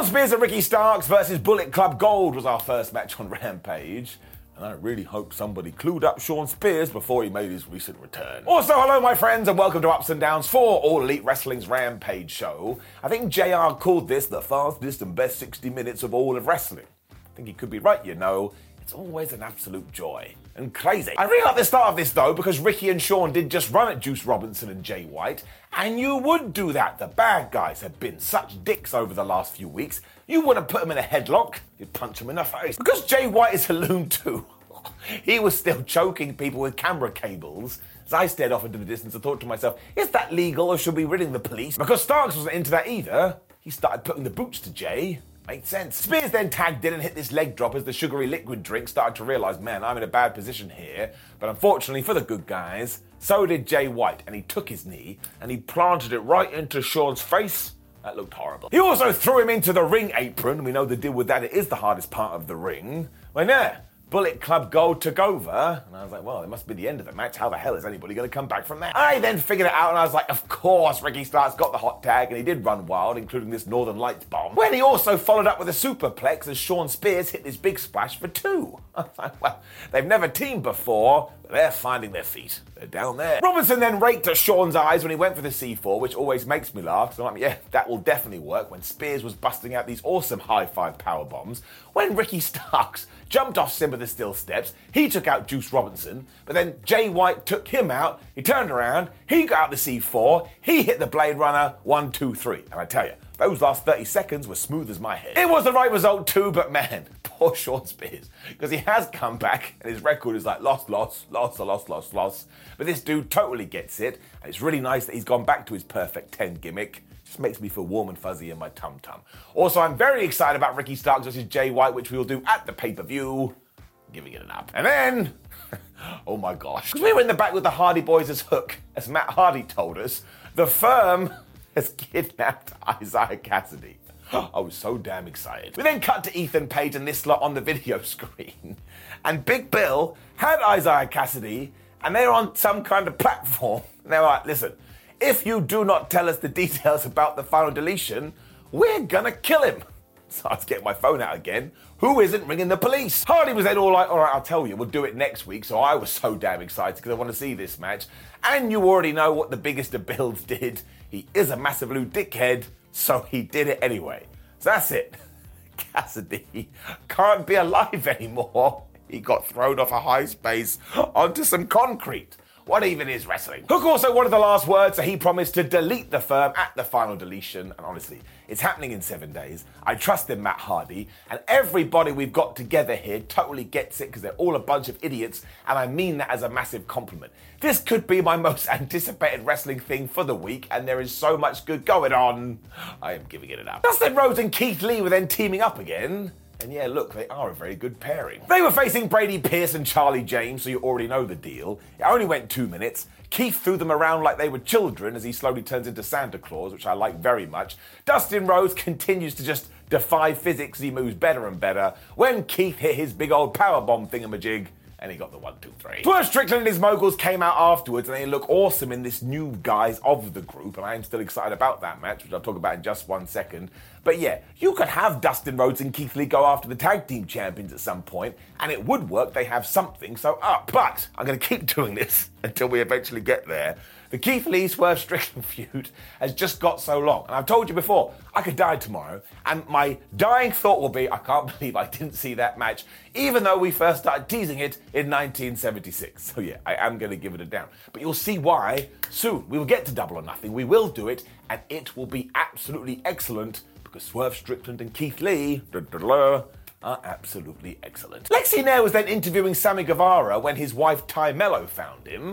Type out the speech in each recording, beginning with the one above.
Shawn Spears and Ricky Starks versus Bullet Club Gold was our first match on Rampage. And I really hope somebody clued up Shawn Spears before he made his recent return. Also, hello, my friends, and welcome to Ups and Downs for All Elite Wrestling's Rampage show. I think JR called this the fastest and best 60 minutes of all of wrestling. I think he could be right, you know. It's always an absolute joy and crazy. I really like the start of this though because Ricky and Shawn did just run at Juice Robinson and Jay White, and you would do that. The bad guys have been such dicks over the last few weeks. You wouldn't put them in a headlock, you'd punch them in the face. Because Jay White is a loon too. he was still choking people with camera cables. As I stared off into the distance, I thought to myself, is that legal or should we ridding the police? Because Starks wasn't into that either. He started putting the boots to Jay. Made sense. Spears then tagged in and hit this leg drop as the sugary liquid drink started to realise, man, I'm in a bad position here. But unfortunately for the good guys, so did Jay White, and he took his knee and he planted it right into Shawn's face. That looked horrible. He also threw him into the ring apron. We know the deal with that. It is the hardest part of the ring. When there, Bullet Club Gold took over, and I was like, well, it must be the end of the match. How the hell is anybody going to come back from that? I then figured it out, and I was like, of course, Ricky Starks got the hot tag, and he did run wild, including this Northern Lights bomb. When he also followed up with a superplex as Shawn Spears hit this big splash for two. I was like, well, they've never teamed before, they're finding their feet. They're down there. Robinson then raked at Shawn's eyes when he went for the C4, which always makes me laugh. So I'm like, yeah, that will definitely work. When Spears was busting out these awesome high five power bombs, when Ricky Starks jumped off Simba the Steel Steps. He took out Juice Robinson, but then Jay White took him out. He turned around, he got out the C4, he hit the Blade Runner, one, two, three. And I tell you, those last 30 seconds were smooth as my head. It was the right result too, but man, poor Shawn Spears. Because he has come back and his record is like lost, lost, lost, lost, lost, lost. But this dude totally gets it. And it's really nice that he's gone back to his perfect 10 gimmick. Just makes me feel warm and fuzzy in my tum tum. Also, I'm very excited about Ricky Starks versus Jay White, which we will do at the pay per view. Giving it an up. And then, oh my gosh, because we were in the back with the Hardy Boys as Hook, as Matt Hardy told us, the firm has kidnapped Isaiah Kassidy. I was so damn excited. We then cut to Ethan Page and this lot on the video screen. And Big Bill had Isaiah Kassidy, and they're on some kind of platform. And they're like, listen, if you do not tell us the details about the final deletion, we're gonna kill him. So I was getting my phone out again. Who isn't ringing the police? Hardy was then all like, all right, I'll tell you, we'll do it next week. So I was so damn excited because I want to see this match. And you already know what the biggest of builds did. He is a massive blue dickhead, so he did it anyway. So that's it. Kassidy can't be alive anymore. He got thrown off a high space onto some concrete. What even is wrestling? Hook also wanted the last word, so he promised to delete the firm at the final deletion. And honestly, it's happening in seven days. I trust in Matt Hardy, and everybody we've got together here totally gets it because they're all a bunch of idiots, and I mean that as a massive compliment. This could be my most anticipated wrestling thing for the week, and there is so much good going on. I am giving it an up. Dustin Rhodes and Keith Lee were then teaming up again. And yeah, look, they are a very good pairing. They were facing Brady Pierce and Charlie James, so you already know the deal. It only went two minutes. Keith threw them around like they were children as he slowly turns into Santa Claus, which I like very much. Dustin Rhodes continues to just defy physics as he moves better and better. When Keith hit his big old powerbomb thingamajig, and he got the one, two, three. Swerve Strickland and his moguls came out afterwards, and they look awesome in this new guise of the group, and I am still excited about that match, which I'll talk about in just one second. But yeah, you could have Dustin Rhodes and Keith Lee go after the tag team champions at some point, and it would work. They have something so up. But I'm going to keep doing this until we eventually get there. The Keith Lee Swerve Strickland feud has just got so long. And I've told you before, I could die tomorrow, and my dying thought will be I can't believe I didn't see that match, even though we first started teasing it in 1976. So yeah, I am going to give it a down. But you'll see why soon. We will get to Double or Nothing, we will do it, and it will be absolutely excellent because Swerve Strickland and Keith Lee are absolutely excellent. Lexy Nair was then interviewing Sammy Guevara when his wife Tay Melo found him.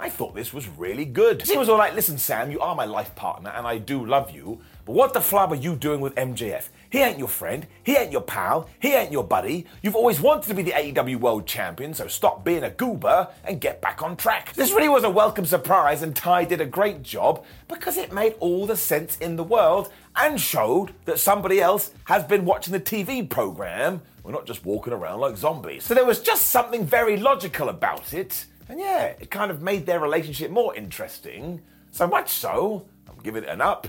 I thought this was really good. He was all like, listen, Sam, you are my life partner and I do love you, but what the flab are you doing with MJF? He ain't your friend, he ain't your pal, he ain't your buddy. You've always wanted to be the AEW World Champion, so stop being a goober and get back on track. This really was a welcome surprise, and Tay did a great job because it made all the sense in the world and showed that somebody else has been watching the TV program. We're not just walking around like zombies. So there was just something very logical about it. And yeah, it kind of made their relationship more interesting. So much so, I'm giving it an up.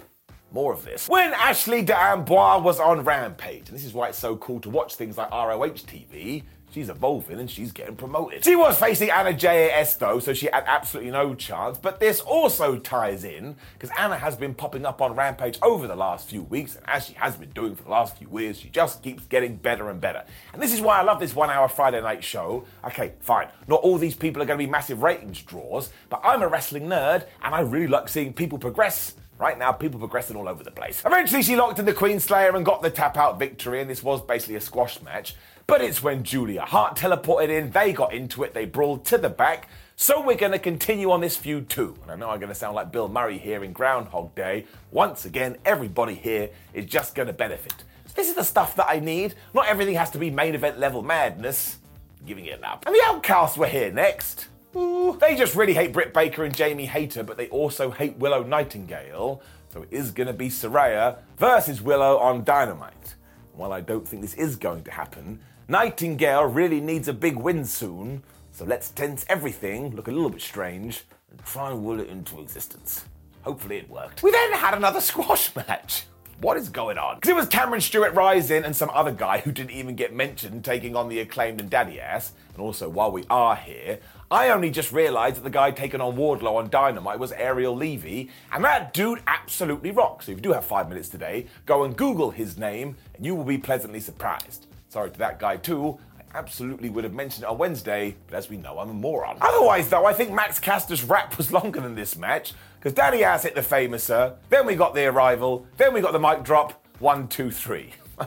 More of this. When Ashley D'Amboise was on Rampage, and this is why it's so cool to watch things like ROH TV, she's evolving and she's getting promoted. She was facing Anna JAS though, so she had absolutely no chance. But this also ties in because Anna has been popping up on Rampage over the last few weeks, and as she has been doing for the last few years, she just keeps getting better and better. And this is why I love this one hour Friday night show. Okay, fine, not all these people are going to be massive ratings draws, but I'm a wrestling nerd and I really like seeing people progress Right now, people progressing all over the place. Eventually, she locked in the Queen Slayer and got the tap out victory, and this was basically a squash match. But it's when Julia Hart teleported in, they got into it, they brawled to the back. So we're going to continue on this feud too. And I know I'm going to sound like Bill Murray here in Groundhog Day. Once again, everybody here is just going to benefit. So this is the stuff that I need. Not everything has to be main event level madness. I'm giving it up. And the Outcasts were here next. Ooh. They just really hate Britt Baker and Jamie Hayter, but they also hate Willow Nightingale. So it is going to be Saraya versus Willow on Dynamite. While I don't think this is going to happen, Nightingale really needs a big win soon. So let's tense everything, look a little bit strange, and try and will it into existence. Hopefully it worked. We then had another squash match. What is going on? Because it was Cameron Stewart Rising and some other guy who didn't even get mentioned taking on the acclaimed and Daddy Ass. And also, while we are here, I only just realised that the guy taking on Wardlow on Dynamite was Ariel Levy, and that dude absolutely rocks. So if you do have five minutes today, go and Google his name, and you will be pleasantly surprised. Sorry to that guy too. I absolutely would have mentioned it on Wednesday, but as we know, I'm a moron. Otherwise, though, I think Max Caster's rap was longer than this match, because Daddy Ass hit the Fameasser, then we got the arrival, then we got the mic drop. One, two, three.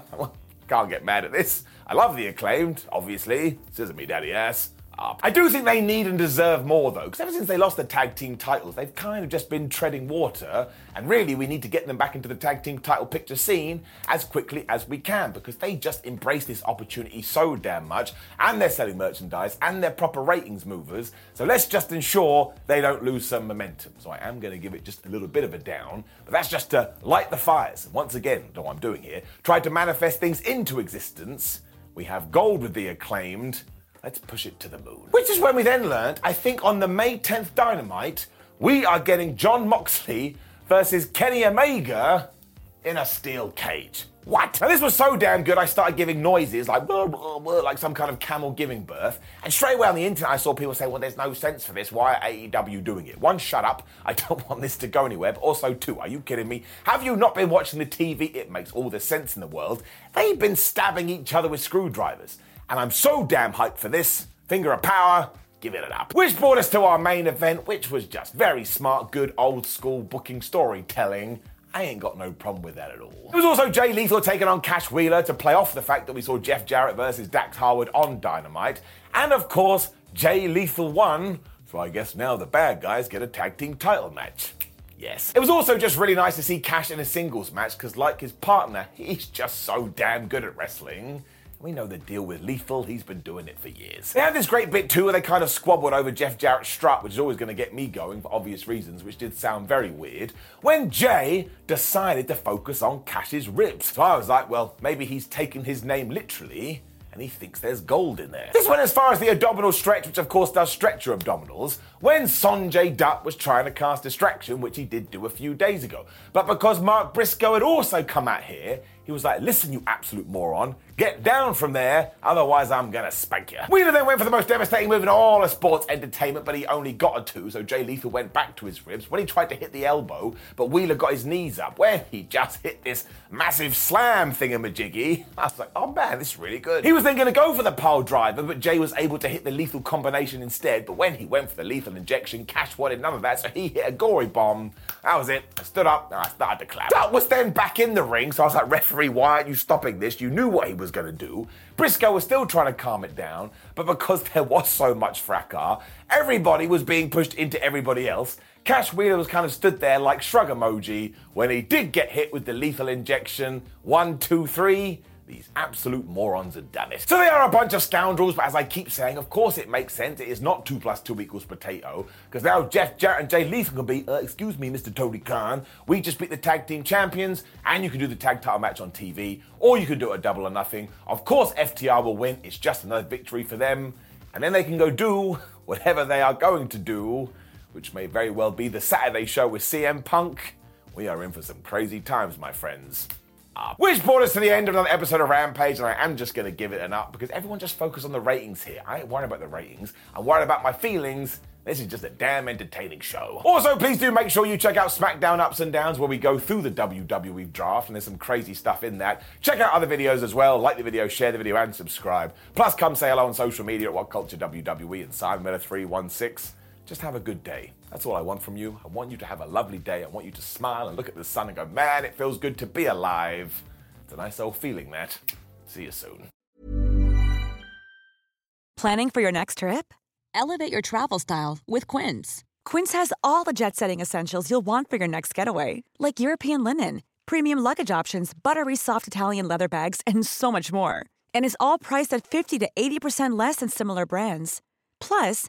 Can't get mad at this. I love the acclaimed, obviously. This isn't me, Daddy Ass up. I do think they need and deserve more though, because ever since they lost the tag team titles, they've kind of just been treading water, and really we need to get them back into the tag team title picture scene as quickly as we can, because they just embrace this opportunity so damn much, and they're selling merchandise, and they're proper ratings movers, so let's just ensure they don't lose some momentum. So I am going to give it just a little bit of a down, but that's just to light the fires. And once again, what I'm doing here, try to manifest things into existence. We have gold with the acclaimed, Let's push it to the moon. Which is when we then learned, I think on the May 10th Dynamite, we are getting Jon Moxley versus Kenny Omega in a steel cage. What? And this was so damn good, I started giving noises like blah, blah, blah, like some kind of camel giving birth. And straight away on the internet, I saw people say, well, there's no sense for this. Why are AEW doing it? One, shut up. I don't want this to go anywhere. But also, two, are you kidding me? Have you not been watching the TV? It makes all the sense in the world. They've been stabbing each other with screwdrivers. And I'm so damn hyped for this. Finger of power, give it up. Which brought us to our main event, which was just very smart, good old school booking storytelling I ain't got no problem with that at all. It was also Jay Lethal taking on Cash Wheeler to play off the fact that we saw Jeff Jarrett versus Dax Harwood on Dynamite. And of course, Jay Lethal won, so I guess now the bad guys get a tag team title match. Yes. It was also just really nice to see Cash in a singles match because, like his partner, he's just so damn good at wrestling. We know the deal with Lethal, he's been doing it for years. They had this great bit too where they kind of squabbled over Jeff Jarrett's strut, which is always going to get me going for obvious reasons, which did sound very weird, when Jay decided to focus on Cash's ribs. So I was like, well, maybe he's taken his name literally and he thinks there's gold in there. This went as far as the abdominal stretch, which of course does stretch your abdominals, when Sonjay Dutt was trying to cast distraction, which he did do a few days ago. But because Mark Briscoe had also come out here, he was like, listen, you absolute moron, get down from there, otherwise I'm gonna spank you. Wheeler then went for the most devastating move in all of sports entertainment, but he only got a two, so Jay Lethal went back to his ribs when he tried to hit the elbow, but Wheeler got his knees up when he just hit this massive slam thingamajiggy. I was like, oh man, this is really good. He was then gonna go for the pile driver, but Jay was able to hit the lethal combination instead, but when he went for the lethal injection, Cash wanted none of that, so he hit a gory bomb. That was it. I stood up and I started to clap. Dutt was then back in the ring, so I was like, referee referee, why aren't you stopping this? You knew what he was going to do. Briscoe was still trying to calm it down, but because there was so much fracas, everybody was being pushed into everybody else. Cash Wheeler was kind of stood there like shrug emoji when he did get hit with the lethal injection. One, two, three. These absolute morons have done it. So they are a bunch of scoundrels, but as I keep saying, of course it makes sense. It is not 2 plus 2 equals potato, because now Jeff Jarrett and Jay Lethal can be, uh, excuse me, Mr. Tony Khan, we just beat the tag team champions, and you can do the tag title match on TV, or you can do a double or nothing. Of course, FTR will win. It's just another victory for them. And then they can go do whatever they are going to do, which may very well be the Saturday show with CM Punk. We are in for some crazy times, my friends up. Which brought us to the end of another episode of Rampage, and I am just going to give it an up because everyone just focus on the ratings here. I ain't worried about the ratings, I'm worried about my feelings. This is just a damn entertaining show. Also, please do make sure you check out SmackDown Ups and Downs where we go through the WWE draft, and there's some crazy stuff in that. Check out other videos as well. Like the video, share the video, and subscribe. Plus, come say hello on social media at What Culture WWE and Simon Miller 316 just have a good day. That's all I want from you. I want you to have a lovely day. I want you to smile and look at the sun and go, man, it feels good to be alive. It's a nice old feeling, that. See you soon. Planning for your next trip? Elevate your travel style with Quince. Quince has all the jet setting essentials you'll want for your next getaway, like European linen, premium luggage options, buttery soft Italian leather bags, and so much more. And is all priced at 50 to 80% less than similar brands. Plus,